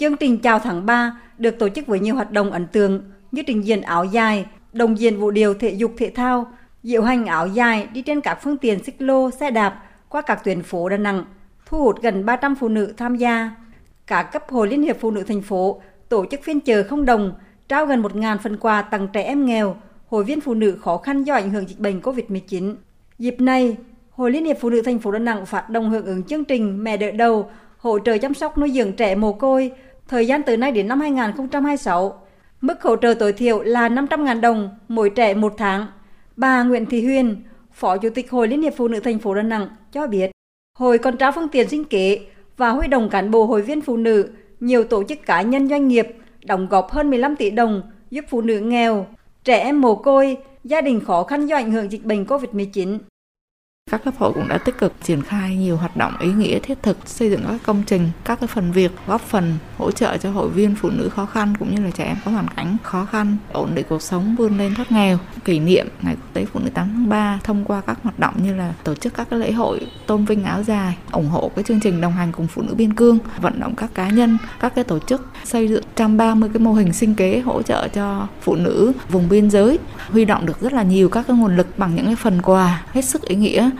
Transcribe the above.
Chương trình chào tháng 3 được tổ chức với nhiều hoạt động ấn tượng như trình diễn áo dài, đồng diễn vũ điệu thể dục thể thao, diễu hành áo dài đi trên các phương tiện xích lô, xe đạp qua các tuyến phố Đà Nẵng, thu hút gần 300 phụ nữ tham gia. Cả cấp Hội Liên hiệp Phụ nữ thành phố tổ chức phiên chợ không đồng, trao gần 1.000 phần quà tặng trẻ em nghèo, hội viên phụ nữ khó khăn do ảnh hưởng dịch bệnh COVID-19. Dịp này, Hội Liên hiệp Phụ nữ thành phố Đà Nẵng phát động hưởng ứng chương trình Mẹ đỡ đầu, hỗ trợ chăm sóc nuôi dưỡng trẻ mồ côi thời gian từ nay đến năm 2026. Mức hỗ trợ tối thiểu là 500.000 đồng mỗi trẻ một tháng. Bà Nguyễn Thị Huyền, Phó Chủ tịch Hội Liên hiệp Phụ nữ thành phố Đà Nẵng cho biết, hội còn trao phương tiện sinh kế và huy động cán bộ hội viên phụ nữ, nhiều tổ chức cá nhân doanh nghiệp đóng góp hơn 15 tỷ đồng giúp phụ nữ nghèo, trẻ em mồ côi, gia đình khó khăn do ảnh hưởng dịch bệnh COVID-19. Các cấp hội cũng đã tích cực triển khai nhiều hoạt động ý nghĩa thiết thực, xây dựng các công trình, các cái phần việc góp phần hỗ trợ cho hội viên phụ nữ khó khăn cũng như là trẻ em có hoàn cảnh khó khăn, ổn định cuộc sống, vươn lên thoát nghèo. Kỷ niệm Ngày Quốc tế Phụ nữ 8 tháng 3 thông qua các hoạt động như là tổ chức các cái lễ hội tôn vinh áo dài, ủng hộ cái chương trình đồng hành cùng phụ nữ biên cương, vận động các cá nhân, các cái tổ chức xây dựng 130 cái mô hình sinh kế hỗ trợ cho phụ nữ vùng biên giới, huy động được rất là nhiều các cái nguồn lực bằng những cái phần quà, hết sức ý nghĩa.